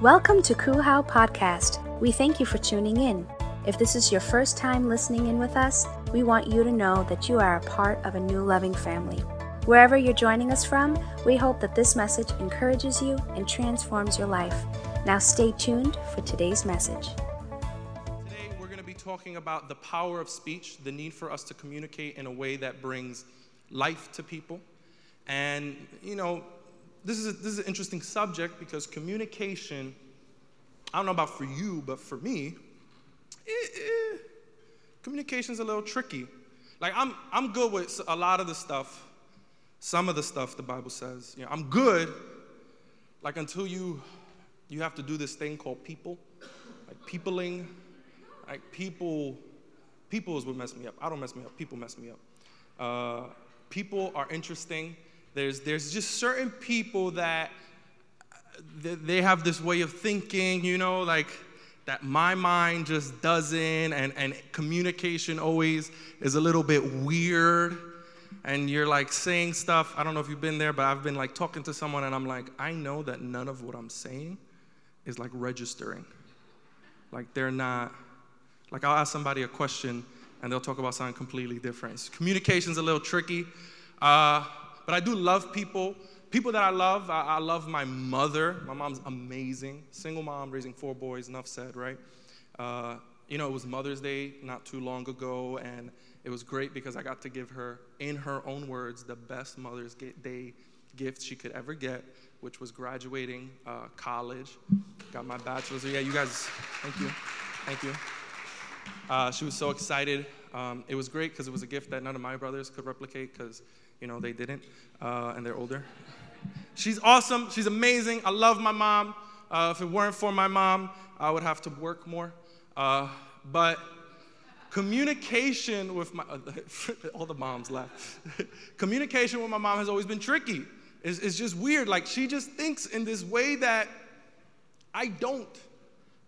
Welcome to Kuhau Podcast. We thank you for tuning in. If this is your first time listening in with us, we want you to know that you are a part of a new loving family. Wherever you're joining us from, we hope that this message encourages you and transforms your life. Now stay tuned for today's message. Today, we're going to be talking about the power of speech, the need for us to communicate in a way that brings life to people. And, you know, this is, a, this is an interesting subject because communication, I don't know about for you, but for me, eh, eh, communication's a little tricky. Like, I'm, I'm good with a lot of the stuff, some of the stuff the Bible says. You know, I'm good, like, until you, you have to do this thing called people, like peopling. Like, people, people is what mess me up. I don't mess me up, people mess me up. Uh, people are interesting there's, there's just certain people that they have this way of thinking, you know, like that my mind just doesn't, and, and communication always is a little bit weird. And you're like saying stuff, I don't know if you've been there, but I've been like talking to someone, and I'm like, I know that none of what I'm saying is like registering. Like they're not, like I'll ask somebody a question, and they'll talk about something completely different. Communication's a little tricky. Uh, but I do love people. People that I love, I, I love my mother. My mom's amazing. Single mom, raising four boys, enough said, right? Uh, you know, it was Mother's Day not too long ago, and it was great because I got to give her, in her own words, the best Mother's Day gift she could ever get, which was graduating uh, college. Got my bachelor's. Yeah, you guys, thank you. Thank you. Uh, she was so excited. Um, it was great because it was a gift that none of my brothers could replicate because you know, they didn't, uh, and they're older. She's awesome. She's amazing. I love my mom. Uh, if it weren't for my mom, I would have to work more. Uh, but communication with my, all the moms laugh. communication with my mom has always been tricky. It's, it's just weird. Like, she just thinks in this way that I don't.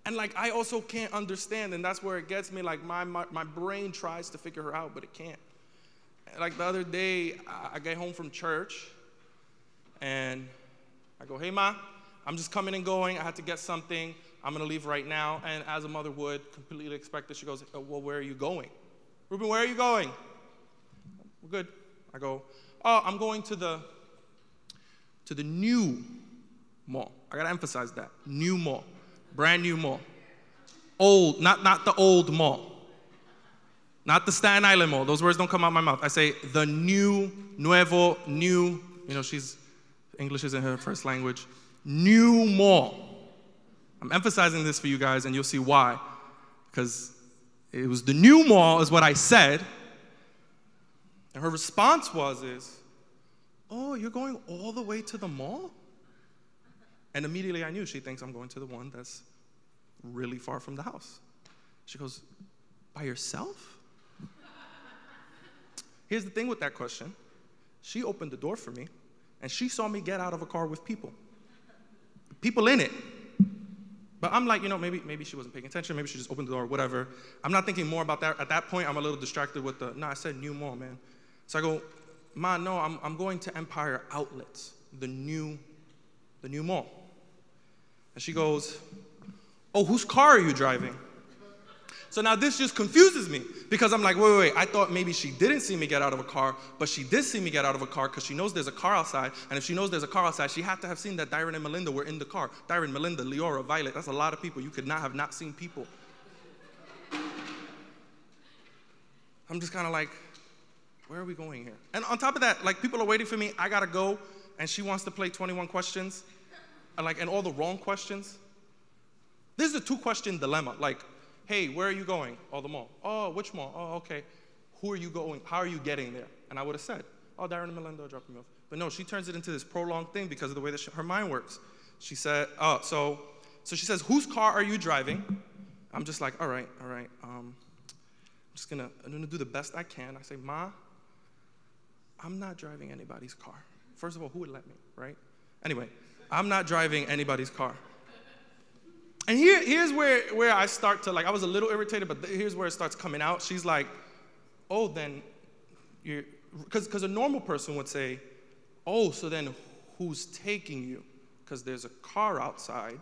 And like, I also can't understand. And that's where it gets me. Like, my, my, my brain tries to figure her out, but it can't like the other day, I get home from church and I go, hey, Ma, I'm just coming and going. I had to get something. I'm going to leave right now. And as a mother would, completely expected, she goes, oh, well, where are you going? Ruben, where are you going? We're good. I go, oh, I'm going to the to the new mall. I gotta emphasize that. New mall. Brand new mall. Old, not, not the old mall. Not the Staten Island Mall. Those words don't come out my mouth. I say the new, nuevo, new. You know, she's, English isn't her first language. New mall. I'm emphasizing this for you guys, and you'll see why. Because it was the new mall, is what I said. And her response was, is, oh, you're going all the way to the mall? And immediately I knew she thinks I'm going to the one that's really far from the house. She goes, by yourself? Here's the thing with that question she opened the door for me, and she saw me get out of a car with people, people in it. But I'm like, you know, maybe, maybe she wasn't paying attention. Maybe she just opened the door, whatever. I'm not thinking more about that. At that point, I'm a little distracted with the, no, I said new mall, man. So I go, Ma, no, I'm, I'm going to Empire Outlets, the new, the new mall. And she goes, oh, whose car are you driving? So now this just confuses me because I'm like, wait, wait, wait. I thought maybe she didn't see me get out of a car, but she did see me get out of a car because she knows there's a car outside. And if she knows there's a car outside, she had to have seen that Darren and Melinda were in the car. Darren, Melinda, Leora, Violet. That's a lot of people. You could not have not seen people. I'm just kind of like, where are we going here? And on top of that, like people are waiting for me. I gotta go, and she wants to play 21 questions, and like, and all the wrong questions. This is a two-question dilemma. Like, hey, where are you going? Oh, the mall. Oh, which mall? Oh, okay. Who are you going? How are you getting there? And I would have said, oh, Darren are dropping me off. But no, she turns it into this prolonged thing because of the way that she, her mind works. She said, oh, so, so she says, whose car are you driving? I'm just like, all right, all right. Um, I'm just gonna, I'm gonna do the best I can. I say, Ma, I'm not driving anybody's car. First of all, who would let me, right? Anyway, I'm not driving anybody's car. And here, here's where, where I start to, like, I was a little irritated, but here's where it starts coming out. She's like, oh, then you're, because a normal person would say, oh, so then who's taking you? Because there's a car outside,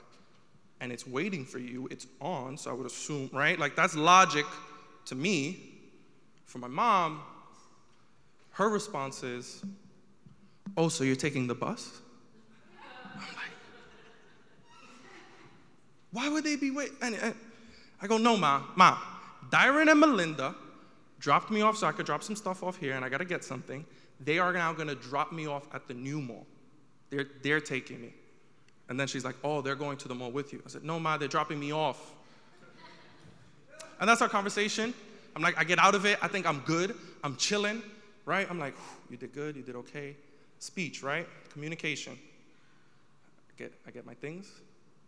and it's waiting for you, it's on, so I would assume, right? Like that's logic to me. For my mom, her response is, Oh, so you're taking the bus? Why would they be waiting? I go, No, Ma, Ma, Dyron and Melinda dropped me off so I could drop some stuff off here and I gotta get something. They are now gonna drop me off at the new mall. They're, they're taking me. And then she's like, Oh, they're going to the mall with you. I said, No, Ma, they're dropping me off. And that's our conversation. I'm like, I get out of it. I think I'm good. I'm chilling, right? I'm like, You did good. You did okay. Speech, right? Communication. I get, I get my things.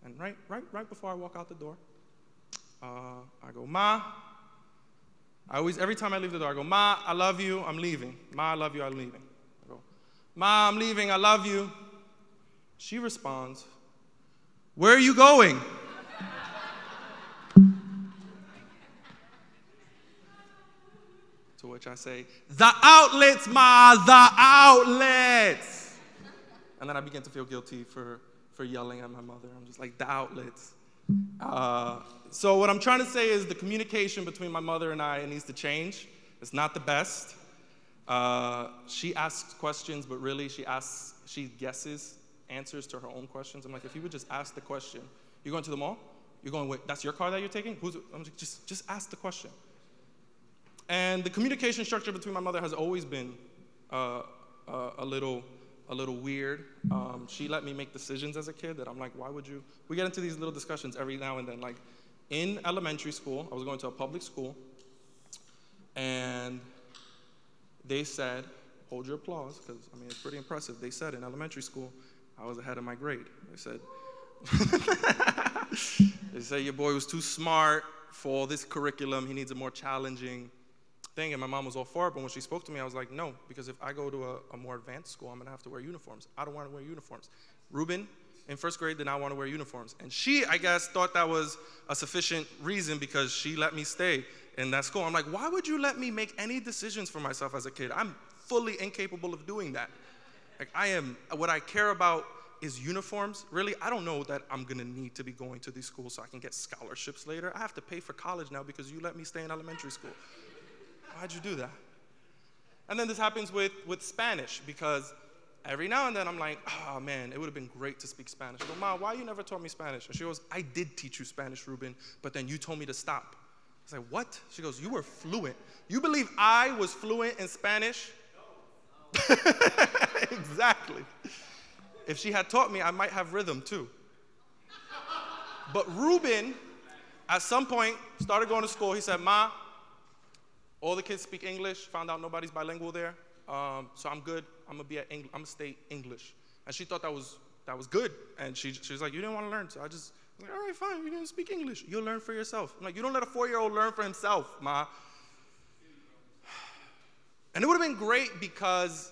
And right, right, right before I walk out the door, uh, I go, Ma, I always, every time I leave the door, I go, Ma, I love you, I'm leaving. Ma, I love you, I'm leaving. I go, Ma, I'm leaving, I love you. She responds, Where are you going? to which I say, The outlets, Ma, the outlets. And then I begin to feel guilty for, for yelling at my mother. I'm just like, The outlets. Uh, so, what I'm trying to say is the communication between my mother and I needs to change. It's not the best. Uh, she asks questions, but really she asks, she guesses answers to her own questions. I'm like, if you would just ask the question, you're going to the mall? You're going, wait, that's your car that you're taking? Who's, I'm like, just, just ask the question. And the communication structure between my mother has always been uh, uh, a little a little weird. Um, she let me make decisions as a kid that I'm like, why would you? We get into these little discussions every now and then. Like in elementary school, I was going to a public school, and they said, hold your applause, because I mean, it's pretty impressive. They said in elementary school, I was ahead of my grade. They said, they say your boy was too smart for this curriculum. He needs a more challenging thing, and my mom was all for it. But when she spoke to me, I was like, no, because if I go to a, a more advanced school, I'm gonna have to wear uniforms. I don't want to wear uniforms. Ruben in first grade did not want to wear uniforms, and she, I guess, thought that was a sufficient reason because she let me stay in that school. I'm like, why would you let me make any decisions for myself as a kid? I'm fully incapable of doing that. Like I am, what I care about is uniforms. Really, I don't know that I'm gonna need to be going to these schools so I can get scholarships later. I have to pay for college now because you let me stay in elementary school. Why'd you do that? And then this happens with, with Spanish because every now and then I'm like, oh man, it would have been great to speak Spanish. Go, Ma, why you never taught me Spanish? And she goes, I did teach you Spanish, Ruben, but then you told me to stop. I was like, what? She goes, you were fluent. You believe I was fluent in Spanish? exactly. If she had taught me, I might have rhythm too. But Ruben, at some point, started going to school. He said, Ma, all the kids speak English. Found out nobody's bilingual there, um, so I'm good. I'm gonna be at Eng- I'm gonna stay English. And she thought that was that was good. And she she was like, you didn't want to learn, so I just like, all right, fine. You're gonna speak English. You'll learn for yourself. I'm like, you don't let a four-year-old learn for himself, ma. And it would have been great because,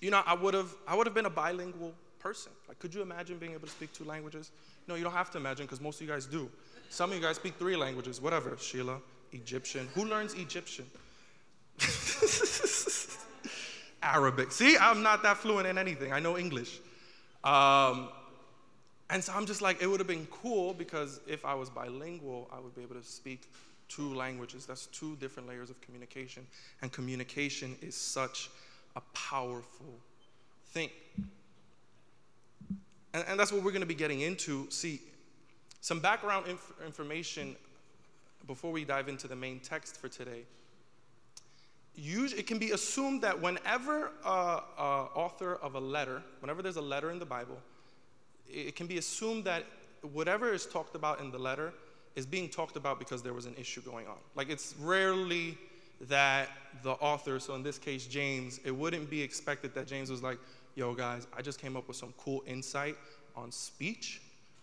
you know, I would have I would have been a bilingual person. Like, could you imagine being able to speak two languages? No, you don't have to imagine because most of you guys do. Some of you guys speak three languages, whatever, Sheila. Egyptian. Who learns Egyptian? Arabic. See, I'm not that fluent in anything. I know English. Um, and so I'm just like, it would have been cool because if I was bilingual, I would be able to speak two languages. That's two different layers of communication. And communication is such a powerful thing. And, and that's what we're going to be getting into. See, some background inf- information before we dive into the main text for today, it can be assumed that whenever a, author of a letter, whenever there's a letter in the Bible, it can be assumed that whatever is talked about in the letter is being talked about because there was an issue going on. Like it's rarely that the author, so in this case James, it wouldn't be expected that James was like, yo guys, I just came up with some cool insight on speech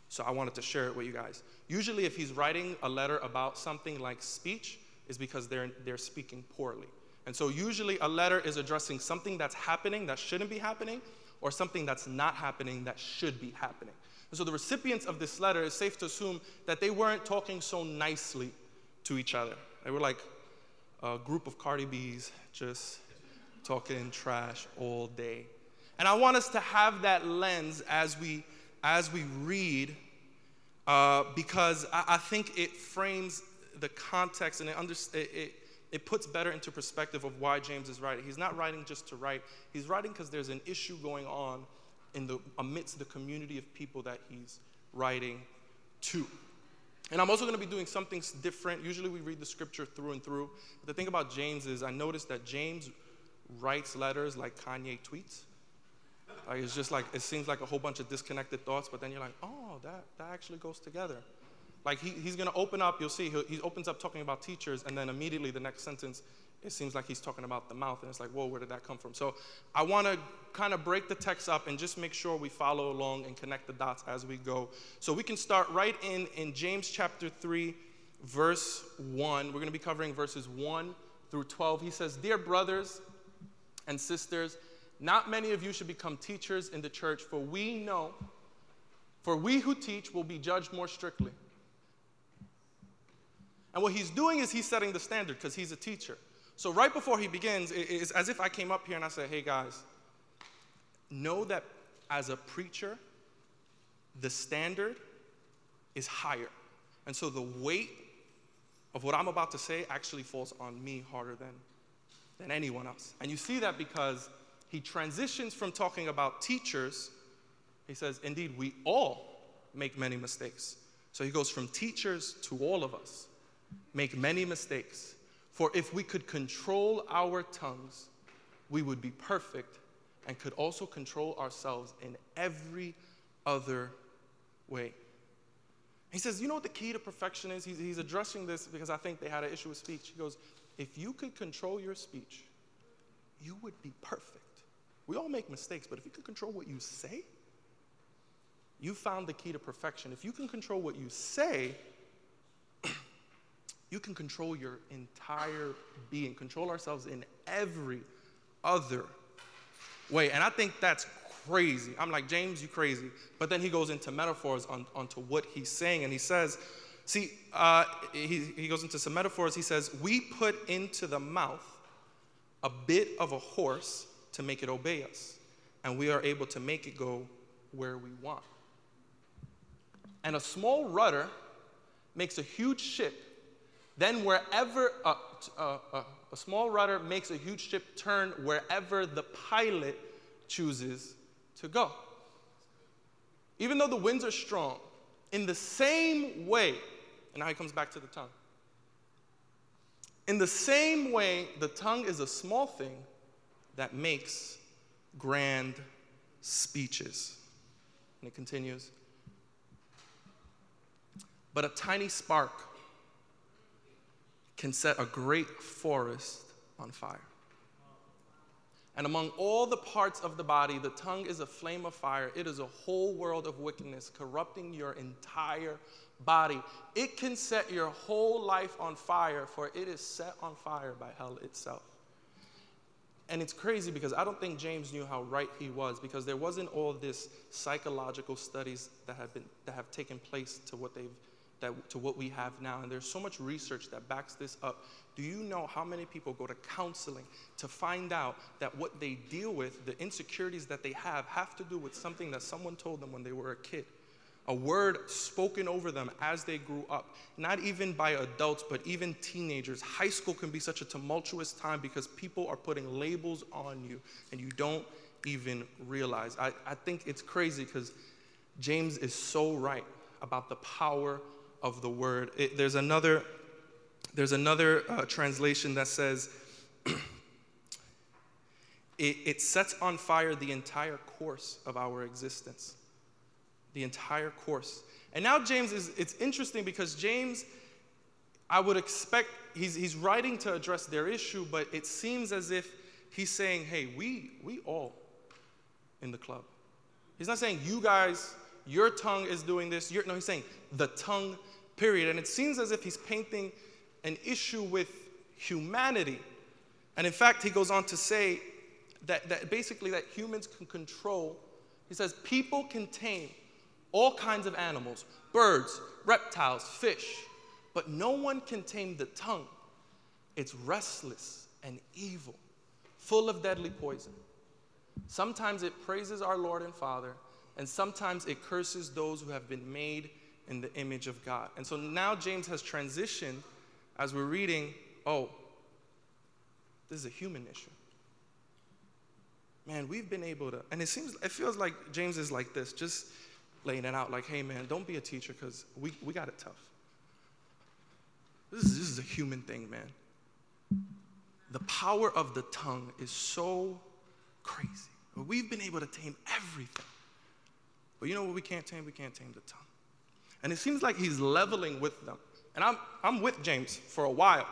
so I wanted to share it with you guys. Usually, if he's writing a letter about something like speech, is because they're, they're speaking poorly. And so, usually, a letter is addressing something that's happening that shouldn't be happening, or something that's not happening that should be happening. And so, the recipients of this letter, is safe to assume that they weren't talking so nicely to each other. They were like a group of Cardi B's just talking trash all day. And I want us to have that lens as we as we read uh, because I, I, think it frames the context and it, under, it, it, it puts better into perspective of why James is writing. He's not writing just to write, he's writing because there's an issue going on in the, amidst the community of people that he's writing to. And I'm also going to be doing something different. Usually we read the scripture through and through. But the thing about James is I noticed that James writes letters like Kanye tweets. Like it's just like it seems like a whole bunch of disconnected thoughts, but then you're like, oh, that, that actually goes together. Like he, he's gonna open up, you'll see, he opens up talking about teachers, and then immediately the next sentence, it seems like he's talking about the mouth, and it's like, whoa, where did that come from? So I wanna kind of break the text up and just make sure we follow along and connect the dots as we go. So we can start right in in James chapter 3, verse 1. We're gonna be covering verses 1 through 12. He says, Dear brothers and sisters, not many of you should become teachers in the church, for we know, for we who teach will be judged more strictly. And what he's doing is he's setting the standard because he's a teacher. So right before he begins, it's as if I came up here and I said, hey guys, know that as a preacher, the standard is higher. And so the weight of what I'm about to say actually falls on me harder than, than anyone else. And you see that because he transitions from talking about teachers, he says, Indeed, we all make many mistakes. So he goes from teachers to all of us make many mistakes. For if we could control our tongues, we would be perfect and could also control ourselves in every other way. He says, You know what the key to perfection is? He's, he's addressing this because I think they had an issue with speech. He goes, If you could control your speech, you would be perfect. We all make mistakes, but if you can control what you say, you found the key to perfection. If you can control what you say, you can control your entire being, control ourselves in every other way. And I think that's crazy. I'm like, James, you crazy. But then he goes into metaphors on, onto what he's saying, and he says, see, uh, he, he goes into some metaphors. He says, we put into the mouth a bit of a horse to make it obey us. And we are able to make it go where we want. And a small rudder makes a huge ship. Then, wherever a, a, a, a small rudder makes a huge ship turn wherever the pilot chooses to go. Even though the winds are strong, in the same way, and now he comes back to the tongue. In the same way, the tongue is a small thing, that makes grand speeches. And it continues. But a tiny spark can set a great forest on fire. And among all the parts of the body, the tongue is a flame of fire. It is a whole world of wickedness, corrupting your entire body. It can set your whole life on fire, for it is set on fire by hell itself. And it's crazy because I don't think James knew how right he was because there wasn't all this psychological studies that have been that have taken place to what they've that, to what we have now. And there's so much research that backs this up. Do you know how many people go to counseling to find out that what they deal with, the insecurities that they have, have to do with something that someone told them when they were a kid? A word spoken over them as they grew up, not even by adults, but even teenagers. High school can be such a tumultuous time because people are putting labels on you and you don't even realize. I, I think it's crazy because James is so right about the power of the word. It, there's another, there's another uh, translation that says, it, it sets on fire the entire course of our existence the entire course. And now James is, it's interesting because James, I would expect, he's, he's writing to address their issue, but it seems as if he's saying, hey, we, we all in the club. He's not saying you guys, your tongue is doing this. No, he's saying the tongue, period. And it seems as if he's painting an issue with humanity. And in fact, he goes on to say that, that basically that humans can control, he says, people can tame all kinds of animals birds, reptiles, fish. But no one can tame the tongue. It's restless and evil, full of deadly poison. Sometimes it praises our Lord and Father, and sometimes it curses those who have been made in the image of God. And so now James has transitioned as we're reading, oh, this is a human issue. Man, we've been able to, and it seems, it feels like James is like this, just laying it out like, hey man, don't be a teacher because we, we got it tough. This is, this is a human thing, man. The power of the tongue is so crazy. We've been able to tame everything. But you know what we can't tame? We can't tame the tongue. And it seems like he's leveling with them. And I'm, I'm with James for a while.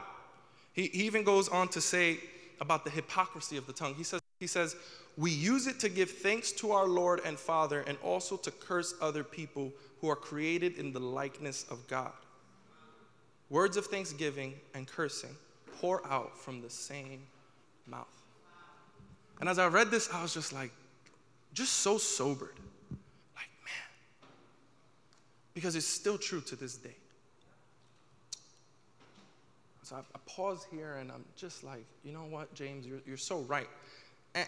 He, he even goes on to say about the hypocrisy of the tongue. He says, he says, We use it to give thanks to our Lord and Father and also to curse other people who are created in the likeness of God. Words of thanksgiving and cursing pour out from the same mouth. And as I read this, I was just like, just so sobered. Like, man. Because it's still true to this day. So I, I pause here and I'm just like, you know what, James, you're, you're so right. And,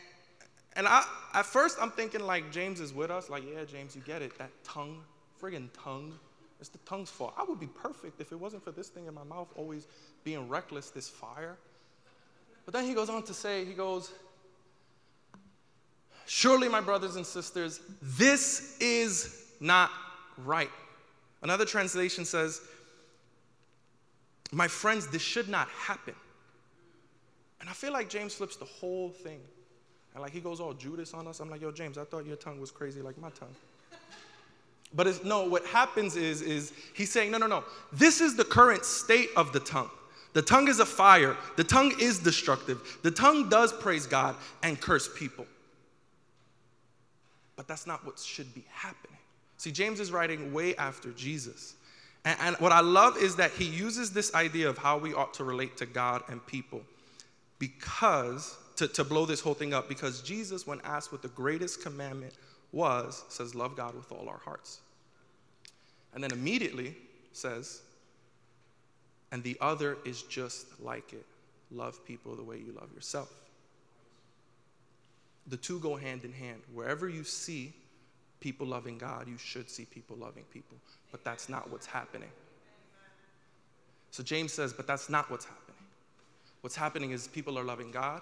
and I, at first, I'm thinking like James is with us. Like, yeah, James, you get it. That tongue, friggin' tongue. It's the tongue's fault. I would be perfect if it wasn't for this thing in my mouth always being reckless, this fire. But then he goes on to say, he goes, Surely, my brothers and sisters, this is not right. Another translation says, My friends, this should not happen. And I feel like James flips the whole thing. And like he goes all Judas on us. I'm like, yo, James, I thought your tongue was crazy like my tongue. But it's, no, what happens is, is he's saying, no, no, no. This is the current state of the tongue. The tongue is a fire. The tongue is destructive. The tongue does praise God and curse people. But that's not what should be happening. See, James is writing way after Jesus. And, and, what I love is that he uses this idea of how we ought to relate to God and people because, to, to blow this whole thing up, because Jesus, when asked what the greatest commandment was, says, Love God with all our hearts. And then immediately says, and the other is just like it love people the way you love yourself. The two go hand in hand. Wherever you see people loving God, you should see people loving people. But that's not what's happening. So James says, but that's not what's happening. What's happening is people are loving God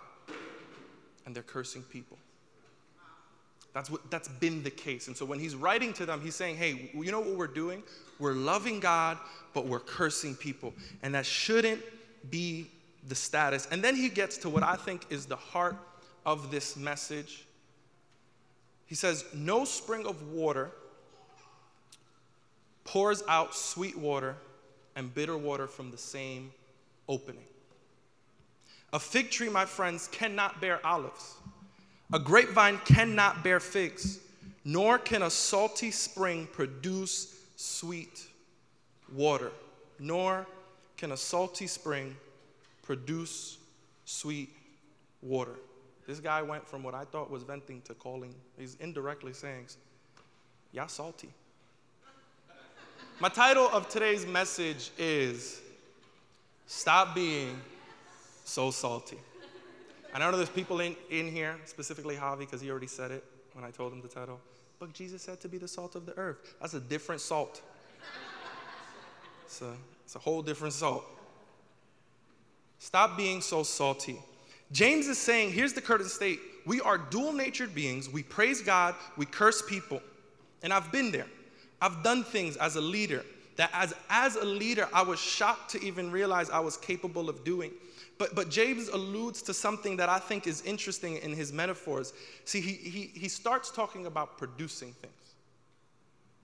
and they're cursing people. That's what that's been the case. And so when he's writing to them, he's saying, "Hey, you know what we're doing? We're loving God, but we're cursing people." And that shouldn't be the status. And then he gets to what I think is the heart of this message. He says, "No spring of water pours out sweet water and bitter water from the same opening." A fig tree, my friends, cannot bear olives a grapevine cannot bear figs, nor can a salty spring produce sweet water, nor can a salty spring produce sweet water. This guy went from what I thought was venting to calling, he's indirectly saying, Y'all salty. My title of today's message is Stop Being So Salty. I know there's people in, in here, specifically Javi, because he already said it when I told him the title. But Jesus said to be the salt of the earth. That's a different salt. It's a, it's a whole different salt. Stop being so salty. James is saying, here's the current state. We are dual natured beings. We praise God, we curse people. And I've been there. I've done things as a leader that as, as a leader, I was shocked to even realize I was capable of doing. But, but James alludes to something that I think is interesting in his metaphors. See, he, he, he starts talking about producing things.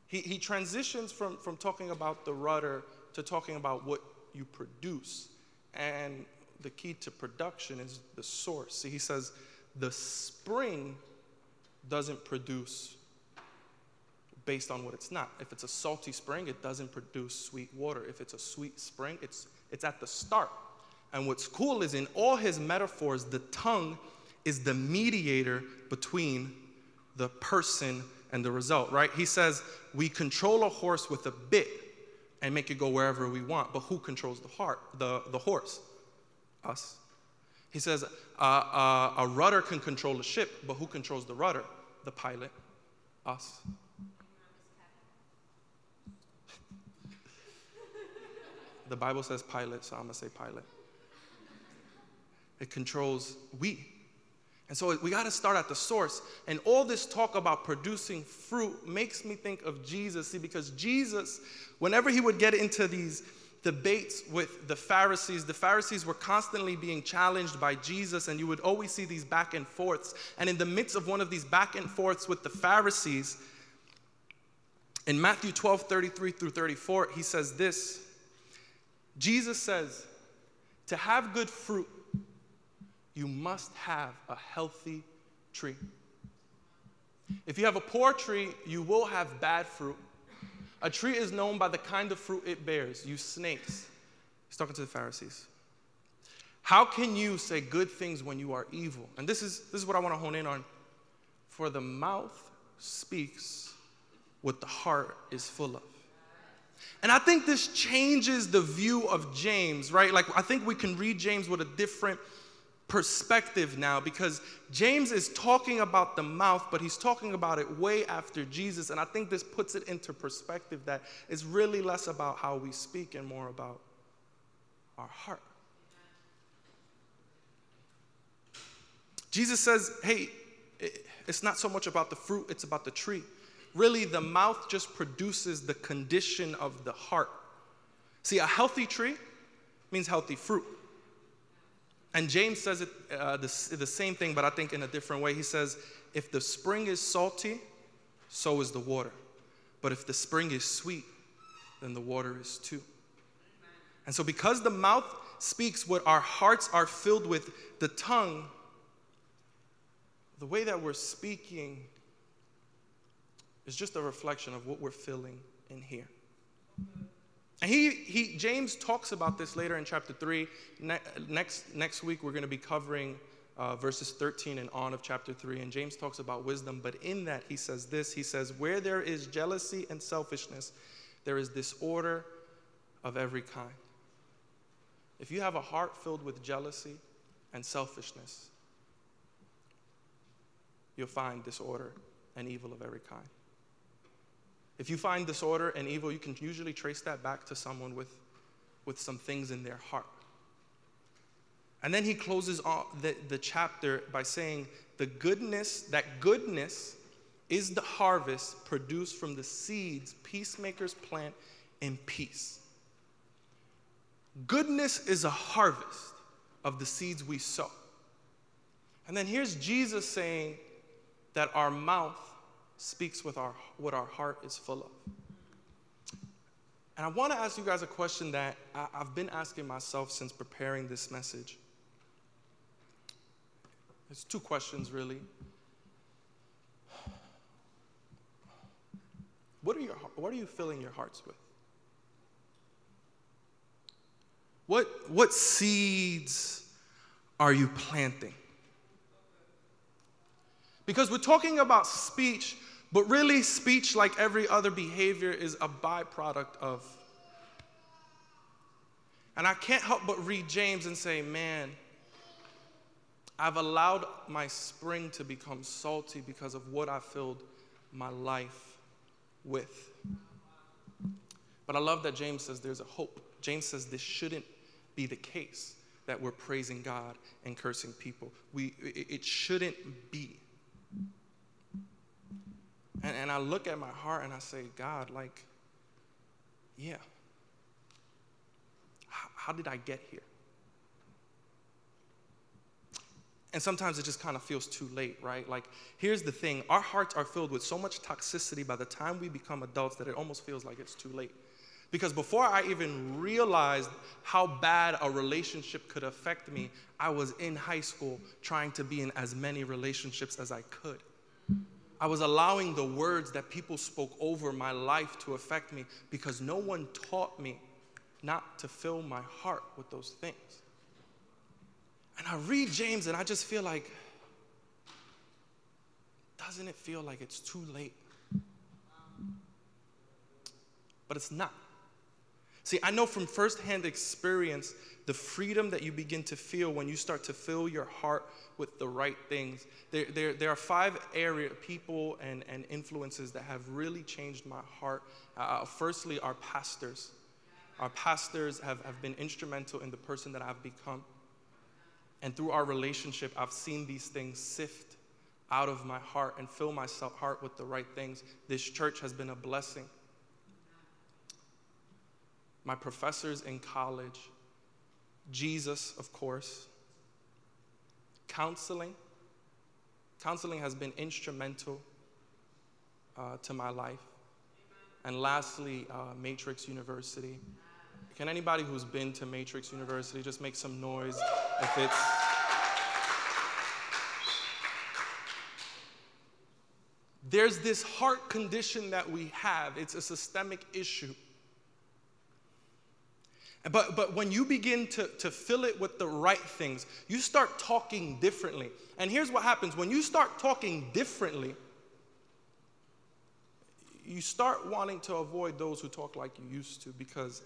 He, he transitions from, from talking about the rudder to talking about what you produce. And the key to production is the source. See, he says the spring doesn't produce based on what it's not. If it's a salty spring, it doesn't produce sweet water. If it's a sweet spring, it's, it's at the start. And what's cool is in all his metaphors, the tongue is the mediator between the person and the result, right? He says, We control a horse with a bit and make it go wherever we want. But who controls the heart, the, the horse? Us. He says, uh, uh, A rudder can control a ship, but who controls the rudder? The pilot. Us. The Bible says pilot, so I'm going to say pilot. It controls we. And so we got to start at the source. And all this talk about producing fruit makes me think of Jesus. See, because Jesus, whenever he would get into these debates with the Pharisees, the Pharisees were constantly being challenged by Jesus, and you would always see these back and forths. And in the midst of one of these back and forths with the Pharisees, in Matthew 12 33 through 34, he says this Jesus says, To have good fruit, you must have a healthy tree. If you have a poor tree, you will have bad fruit. A tree is known by the kind of fruit it bears. You snakes. He's talking to the Pharisees. How can you say good things when you are evil? And this is, this is what I want to hone in on. For the mouth speaks what the heart is full of. And I think this changes the view of James, right? Like, I think we can read James with a different perspective now because James is talking about the mouth, but he's talking about it way after Jesus. And I think this puts it into perspective that it's really less about how we speak and more about our heart. Jesus says, hey, it's not so much about the fruit, it's about the tree. Really, the mouth just produces the condition of the heart. See, a healthy tree means healthy fruit. And James says it uh, the, the same thing, but I think in a different way. He says, if the spring is salty, so is the water. But if the spring is sweet, then the water is too. And so, because the mouth speaks what our hearts are filled with, the tongue, the way that we're speaking is just a reflection of what we're feeling in here. And he, he, James talks about this later in chapter 3. Ne- next, next week, we're going to be covering uh, verses 13 and on of chapter 3. And James talks about wisdom. But in that, he says this He says, Where there is jealousy and selfishness, there is disorder of every kind. If you have a heart filled with jealousy and selfishness, you'll find disorder and evil of every kind. If you find disorder and evil, you can usually trace that back to someone with, with some things in their heart. And then he closes the, the chapter by saying, the goodness, that goodness is the harvest produced from the seeds peacemakers plant in peace. Goodness is a harvest of the seeds we sow. And then here's Jesus saying that our mouth speaks with our, what our heart is full of. And I want to ask you guys a question that I, I've been asking myself since preparing this message. It's two questions, really. What are, your, what are you filling your hearts with? What, what seeds are you planting? Because we're talking about speech but really, speech, like every other behavior, is a byproduct of. And I can't help but read James and say, man, I've allowed my spring to become salty because of what I filled my life with. But I love that James says there's a hope. James says this shouldn't be the case that we're praising God and cursing people. We, it shouldn't be. And, and I look at my heart and I say, God, like, yeah. How, how did I get here? And sometimes it just kind of feels too late, right? Like, here's the thing our hearts are filled with so much toxicity by the time we become adults that it almost feels like it's too late. Because before I even realized how bad a relationship could affect me, I was in high school trying to be in as many relationships as I could. I was allowing the words that people spoke over my life to affect me because no one taught me not to fill my heart with those things. And I read James and I just feel like, doesn't it feel like it's too late? But it's not. See, I know from firsthand experience the freedom that you begin to feel when you start to fill your heart with the right things. There, there, there are five area people and, and influences that have really changed my heart. Uh, firstly, our pastors. Our pastors have, have been instrumental in the person that I've become. And through our relationship, I've seen these things sift out of my heart and fill my heart with the right things. This church has been a blessing. My professors in college, Jesus, of course, counseling. Counseling has been instrumental uh, to my life. And lastly, uh, Matrix University. Can anybody who's been to Matrix University just make some noise if it's. There's this heart condition that we have, it's a systemic issue. But, but when you begin to, to fill it with the right things, you start talking differently. And here's what happens when you start talking differently, you start wanting to avoid those who talk like you used to because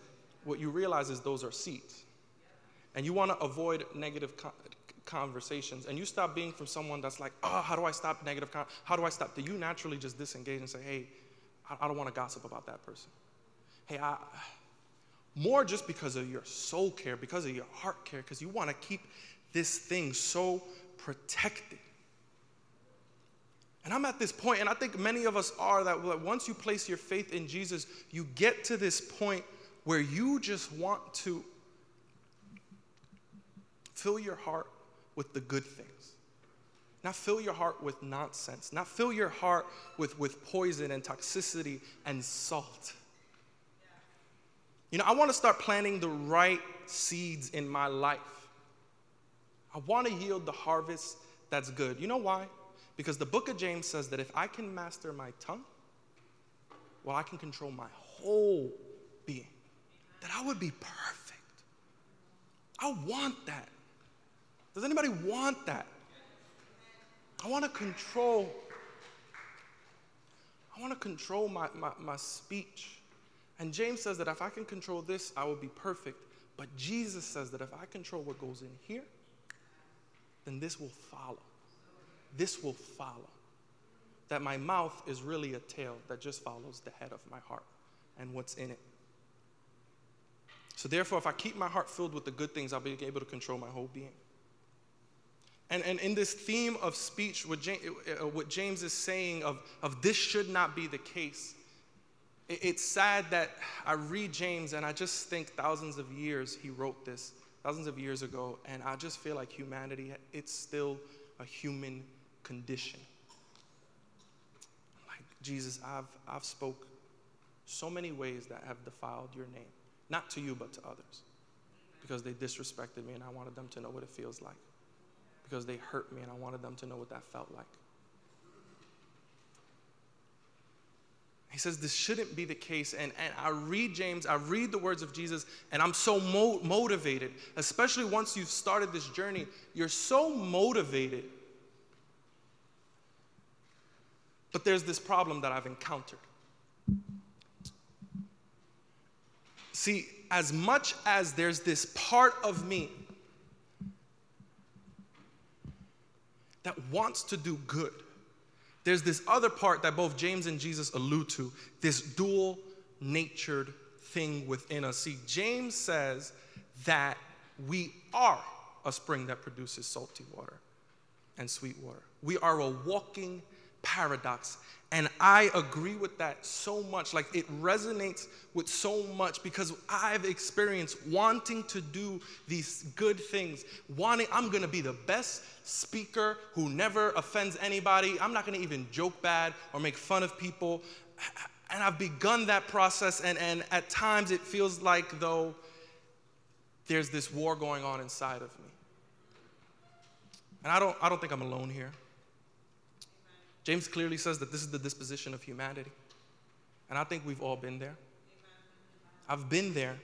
what you realize is those are seeds. And you want to avoid negative co- conversations. And you stop being from someone that's like, oh, how do I stop negative? Con- how do I stop? Do you naturally just disengage and say, hey, I, I don't want to gossip about that person? Hey, I, more just because of your soul care, because of your heart care, because you want to keep this thing so protected. And I'm at this point, and I think many of us are, that once you place your faith in Jesus, you get to this point where you just want to fill your heart with the good things. Not fill your heart with nonsense. Not fill your heart with, with poison and toxicity and salt. You know, I want to start planting the right seeds in my life. I want to yield the harvest that's good. You know why? Because the book of James says that if I can master my tongue, well, I can control my whole being that I would be perfect. I want that. Does anybody want that? I want to control. I want to control my, my, my speech. And James says that if I can control this, I will be perfect. But Jesus says that if I control what goes in here, then this will follow. This will follow. That my mouth is really a tail that just follows the head of my heart and what's in it. So, therefore, if I keep my heart filled with the good things, I'll be able to control my whole being. And, and in this theme of speech, what James, uh, James is saying of, of this should not be the case, it's sad that I read James and I just think thousands of years he wrote this, thousands of years ago, and I just feel like humanity, it's still a human condition. Like, Jesus, I've, I've spoke so many ways that have defiled your name. Not to you, but to others. Because they disrespected me and I wanted them to know what it feels like. Because they hurt me and I wanted them to know what that felt like. He says this shouldn't be the case. And, and I read James, I read the words of Jesus, and I'm so mo- motivated, especially once you've started this journey. You're so motivated. But there's this problem that I've encountered. See, as much as there's this part of me that wants to do good, there's this other part that both James and Jesus allude to this dual natured thing within us. See, James says that we are a spring that produces salty water and sweet water. We are a walking paradox. And I agree with that so much. Like it resonates with so much because I've experienced wanting to do these good things. Wanting, I'm gonna be the best speaker who never offends anybody. I'm not gonna even joke bad or make fun of people. And I've begun that process, and, and at times it feels like though there's this war going on inside of me. And I don't, I don't think I'm alone here. James clearly says that this is the disposition of humanity. And I think we've all been there. I've been there.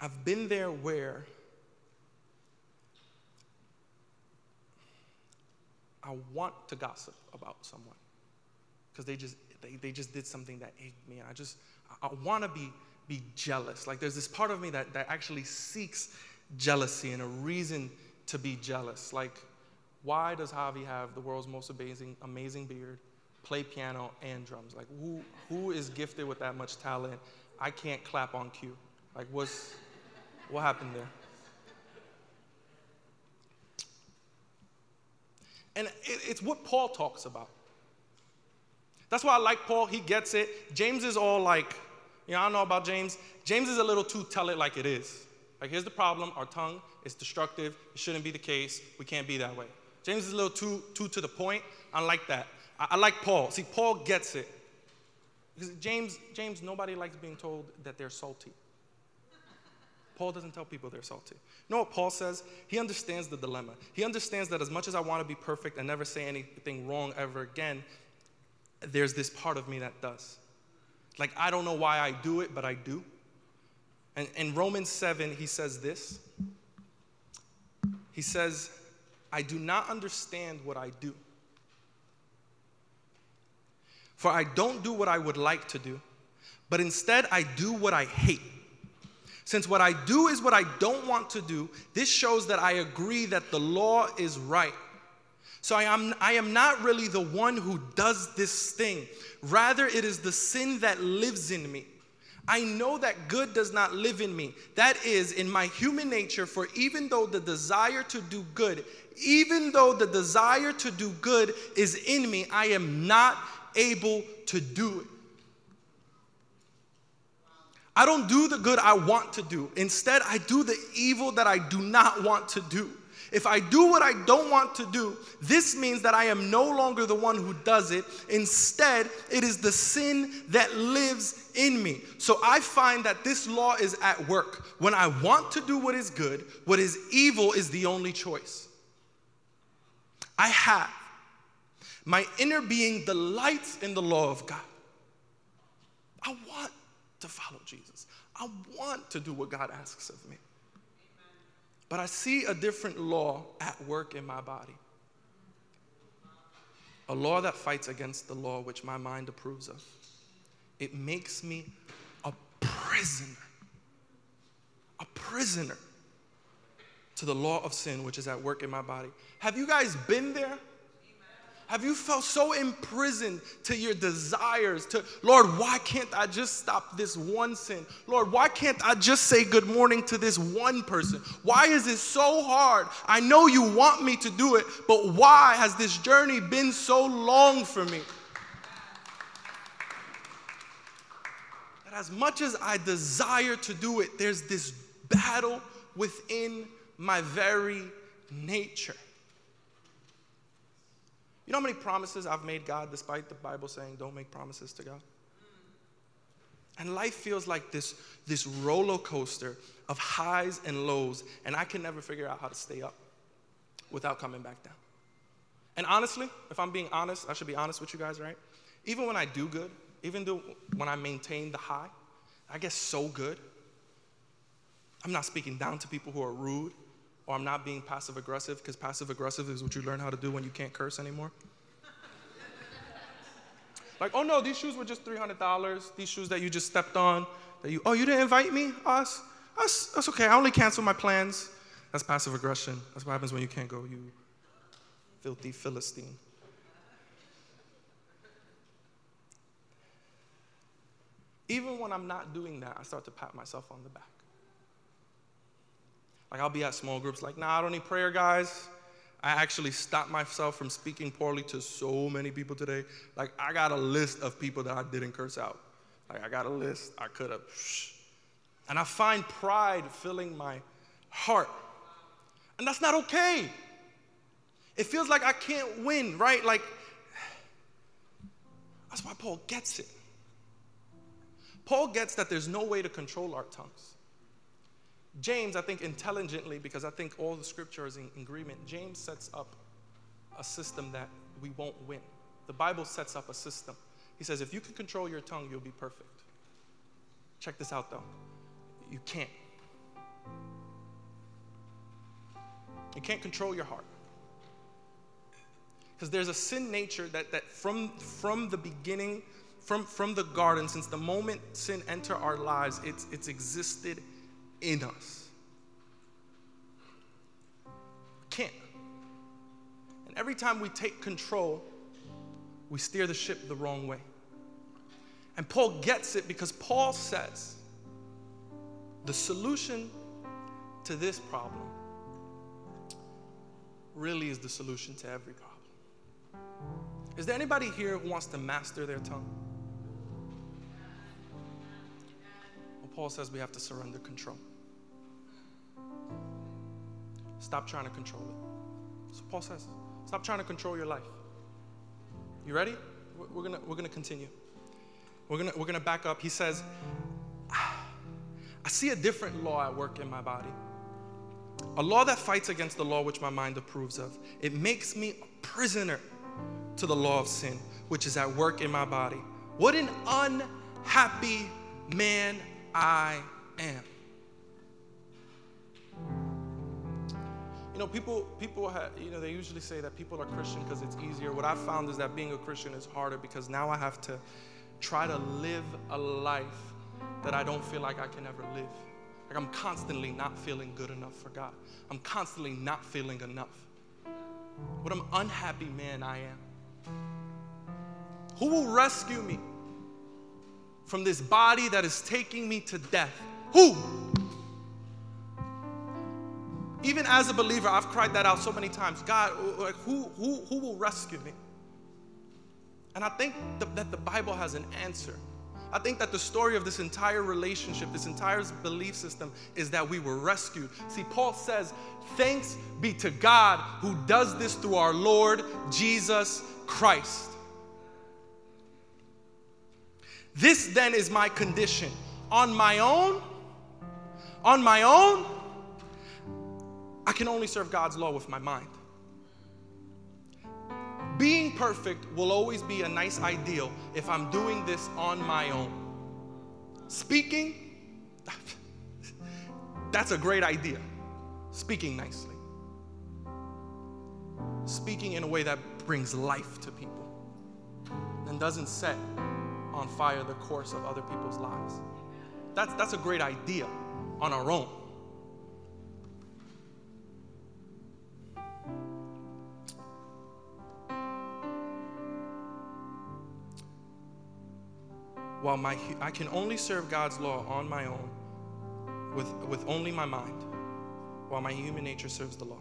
I've been there where I want to gossip about someone because they just they, they just did something that ate me and I just I want to be be jealous. Like there's this part of me that, that actually seeks jealousy and a reason to be jealous. Like, why does Javi have the world's most amazing, amazing beard? play piano and drums. Like, who, who is gifted with that much talent? I can't clap on cue. Like, what's, what happened there? And it, it's what Paul talks about. That's why I like Paul. He gets it. James is all like, you know, I don't know about James. James is a little too tell it like it is. Like, here's the problem our tongue is destructive. It shouldn't be the case. We can't be that way. James is a little too, too to the point. I like that. I, I like Paul. See, Paul gets it. Because James, James, nobody likes being told that they're salty. Paul doesn't tell people they're salty. You know what Paul says? He understands the dilemma. He understands that as much as I want to be perfect and never say anything wrong ever again, there's this part of me that does. Like, I don't know why I do it, but I do. And in Romans 7, he says this He says, I do not understand what I do. For I don't do what I would like to do, but instead I do what I hate. Since what I do is what I don't want to do, this shows that I agree that the law is right. So I am, I am not really the one who does this thing. Rather, it is the sin that lives in me. I know that good does not live in me. That is, in my human nature, for even though the desire to do good, even though the desire to do good is in me, I am not able to do it. I don't do the good I want to do. Instead, I do the evil that I do not want to do. If I do what I don't want to do, this means that I am no longer the one who does it. Instead, it is the sin that lives in me. So I find that this law is at work. When I want to do what is good, what is evil is the only choice. I have my inner being delights in the law of God. I want to follow Jesus. I want to do what God asks of me. But I see a different law at work in my body. A law that fights against the law which my mind approves of. It makes me a prisoner. A prisoner to the law of sin which is at work in my body. Have you guys been there? Have you felt so imprisoned to your desires? To, Lord, why can't I just stop this one sin? Lord, why can't I just say good morning to this one person? Why is it so hard? I know you want me to do it, but why has this journey been so long for me? That as much as I desire to do it, there's this battle within my very nature. You know how many promises I've made God despite the Bible saying don't make promises to God? And life feels like this, this roller coaster of highs and lows, and I can never figure out how to stay up without coming back down. And honestly, if I'm being honest, I should be honest with you guys, right? Even when I do good, even though when I maintain the high, I get so good. I'm not speaking down to people who are rude or I'm not being passive aggressive because passive aggressive is what you learn how to do when you can't curse anymore. like, oh no, these shoes were just $300. These shoes that you just stepped on, that you, oh, you didn't invite me? Oh, Us? Us? That's okay. I only cancel my plans. That's passive aggression. That's what happens when you can't go, you filthy Philistine. Even when I'm not doing that, I start to pat myself on the back. Like, I'll be at small groups, like, nah, I don't need prayer, guys. I actually stopped myself from speaking poorly to so many people today. Like, I got a list of people that I didn't curse out. Like, I got a list. I could have. And I find pride filling my heart. And that's not okay. It feels like I can't win, right? Like, that's why Paul gets it. Paul gets that there's no way to control our tongues. James, I think intelligently, because I think all the scripture is in agreement, James sets up a system that we won't win. The Bible sets up a system. He says, if you can control your tongue, you'll be perfect. Check this out though. You can't. You can't control your heart. Because there's a sin nature that, that from, from the beginning, from, from the garden, since the moment sin entered our lives, it's, it's existed in us. Can't. And every time we take control, we steer the ship the wrong way. And Paul gets it because Paul says the solution to this problem really is the solution to every problem. Is there anybody here who wants to master their tongue? Well, Paul says we have to surrender control. Stop trying to control it. So Paul says, stop trying to control your life. You ready? We're gonna, we're gonna continue. We're gonna, we're gonna back up. He says, I see a different law at work in my body. A law that fights against the law which my mind approves of. It makes me a prisoner to the law of sin, which is at work in my body. What an unhappy man I am. Know, people, people have, you know, they usually say that people are Christian because it's easier. What I've found is that being a Christian is harder because now I have to try to live a life that I don't feel like I can ever live. Like I'm constantly not feeling good enough for God. I'm constantly not feeling enough. What an unhappy man I am. Who will rescue me from this body that is taking me to death? Who? Even as a believer, I've cried that out so many times. God, like, who, who, who will rescue me? And I think that the Bible has an answer. I think that the story of this entire relationship, this entire belief system, is that we were rescued. See, Paul says, Thanks be to God who does this through our Lord Jesus Christ. This then is my condition. On my own, on my own, I can only serve God's law with my mind. Being perfect will always be a nice ideal if I'm doing this on my own. Speaking, that's a great idea. Speaking nicely. Speaking in a way that brings life to people and doesn't set on fire the course of other people's lives. That's, that's a great idea on our own. While my, I can only serve God's law on my own with, with only my mind, while my human nature serves the law.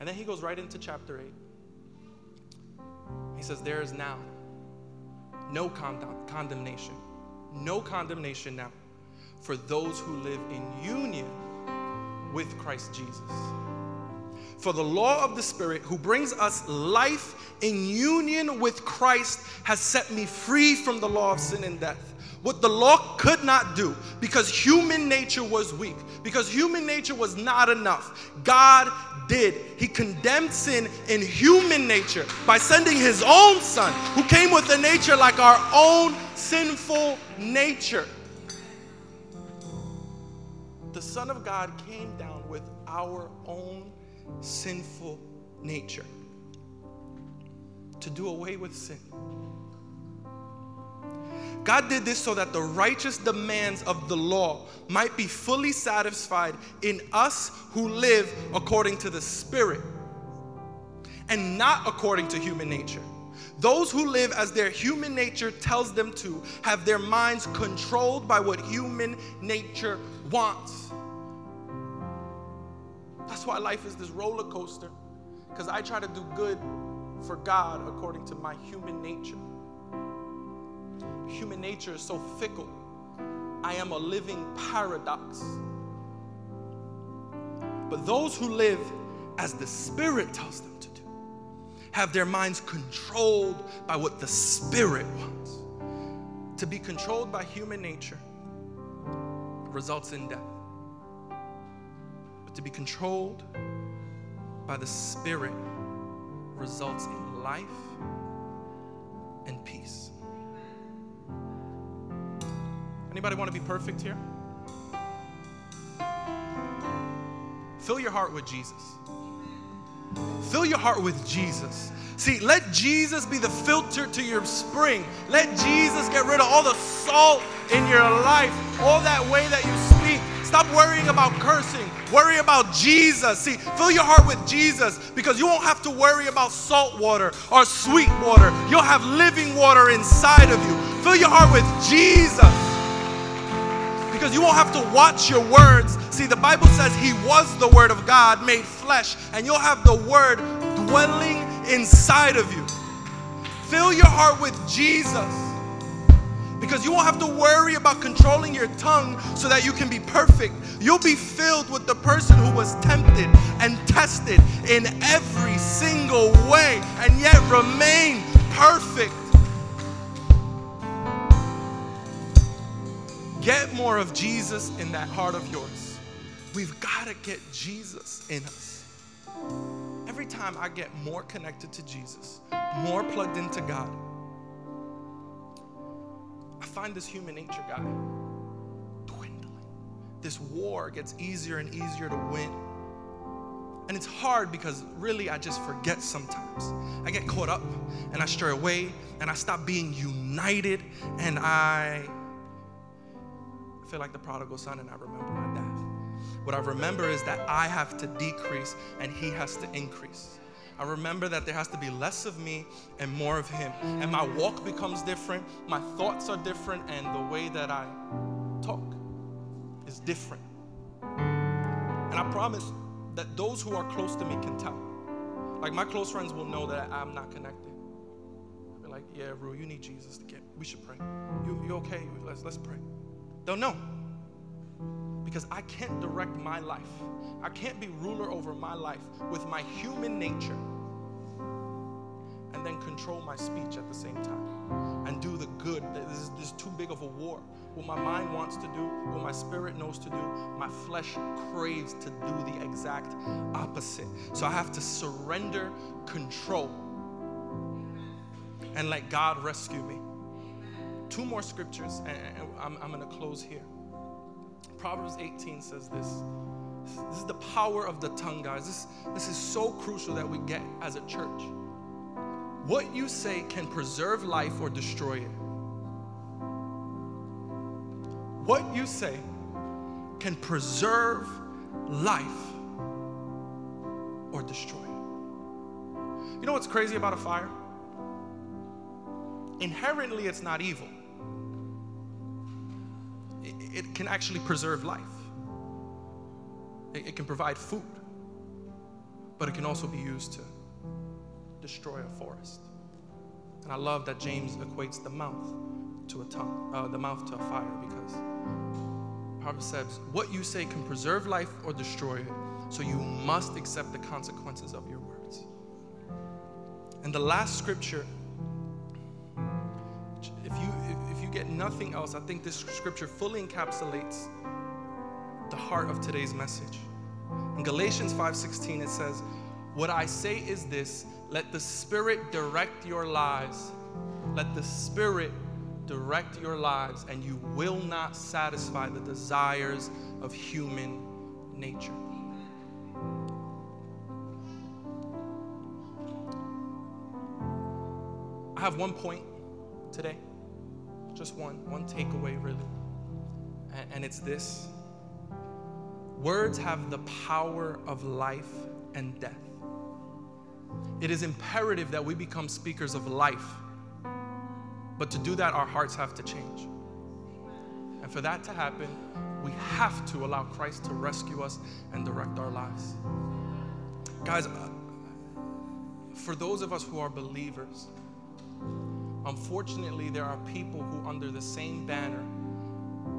And then he goes right into chapter 8. He says, There is now no condemn, condemnation, no condemnation now for those who live in union with Christ Jesus. For the law of the Spirit, who brings us life in union with Christ, has set me free from the law of sin and death. What the law could not do, because human nature was weak, because human nature was not enough, God did. He condemned sin in human nature by sending His own Son, who came with a nature like our own sinful nature. The Son of God came down with our own sinful nature, to do away with sin. God did this so that the righteous demands of the law might be fully satisfied in us who live according to the Spirit and not according to human nature. Those who live as their human nature tells them to have their minds controlled by what human nature wants. That's why life is this roller coaster, because I try to do good for God according to my human nature. Human nature is so fickle. I am a living paradox. But those who live as the Spirit tells them to do have their minds controlled by what the Spirit wants. To be controlled by human nature results in death to be controlled by the Spirit results in life and peace. Anybody want to be perfect here? Fill your heart with Jesus. Fill your heart with Jesus. See, let Jesus be the filter to your spring. Let Jesus get rid of all the salt in your life, all that way that you Stop worrying about cursing. Worry about Jesus. See, fill your heart with Jesus because you won't have to worry about salt water or sweet water. You'll have living water inside of you. Fill your heart with Jesus because you won't have to watch your words. See, the Bible says He was the Word of God made flesh, and you'll have the Word dwelling inside of you. Fill your heart with Jesus because you won't have to worry about controlling your tongue so that you can be perfect. You'll be filled with the person who was tempted and tested in every single way and yet remain perfect. Get more of Jesus in that heart of yours. We've got to get Jesus in us. Every time I get more connected to Jesus, more plugged into God, I find this human nature guy dwindling. This war gets easier and easier to win. And it's hard because really I just forget sometimes. I get caught up and I stray away and I stop being united and I feel like the prodigal son and I remember my dad. What I remember is that I have to decrease and he has to increase. I remember that there has to be less of me and more of him. And my walk becomes different, my thoughts are different, and the way that I talk is different. And I promise that those who are close to me can tell. Like my close friends will know that I'm not connected. They're like, yeah, Ru, you need Jesus to get. We should pray. You, you okay? Let's let's pray. They'll know. Because I can't direct my life. I can't be ruler over my life with my human nature and then control my speech at the same time and do the good. This is, this is too big of a war. What my mind wants to do, what my spirit knows to do, my flesh craves to do the exact opposite. So I have to surrender control and let God rescue me. Two more scriptures, and I'm, I'm going to close here. Proverbs 18 says this. This is the power of the tongue, guys. This, this is so crucial that we get as a church. What you say can preserve life or destroy it. What you say can preserve life or destroy it. You know what's crazy about a fire? Inherently, it's not evil it can actually preserve life. It, it can provide food, but it can also be used to destroy a forest. And I love that James equates the mouth to a tongue, uh, the mouth to a fire, because Proverbs says, What you say can preserve life or destroy it, so you must accept the consequences of your words. And the last scripture get nothing else, I think this scripture fully encapsulates the heart of today's message. In Galatians 5:16 it says, "What I say is this, let the Spirit direct your lives. Let the Spirit direct your lives and you will not satisfy the desires of human nature." I have one point today. Just one, one takeaway, really. And, and it's this words have the power of life and death. It is imperative that we become speakers of life. But to do that, our hearts have to change. And for that to happen, we have to allow Christ to rescue us and direct our lives. Guys, uh, for those of us who are believers, Unfortunately, there are people who, under the same banner,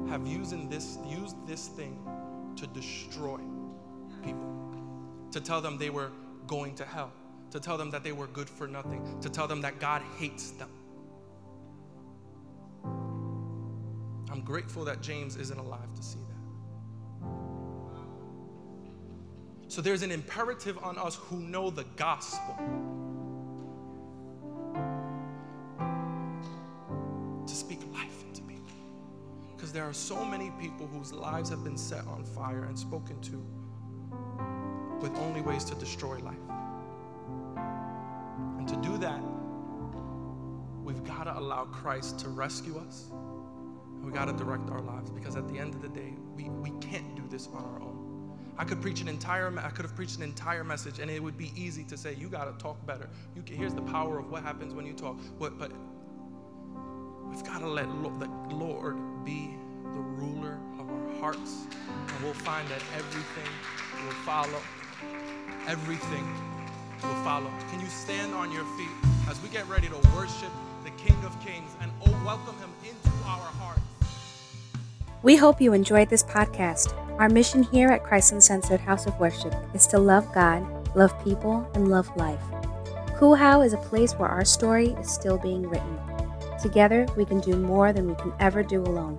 have using this, used this thing to destroy people, to tell them they were going to hell, to tell them that they were good for nothing, to tell them that God hates them. I'm grateful that James isn't alive to see that. So there's an imperative on us who know the gospel there are so many people whose lives have been set on fire and spoken to with only ways to destroy life. And to do that, we've got to allow Christ to rescue us. We got to direct our lives because at the end of the day, we, we can't do this on our own. I could preach an entire I could have preached an entire message and it would be easy to say you got to talk better. You can, here's the power of what happens when you talk. But we've got to let the Lord be the ruler of our hearts and we'll find that everything will follow. Everything will follow. Can you stand on your feet as we get ready to worship the King of Kings and oh, welcome him into our hearts? We hope you enjoyed this podcast. Our mission here at Christ Uncensored House of Worship is to love God, love people, and love life. Kuhau is a place where our story is still being written. Together, we can do more than we can ever do alone.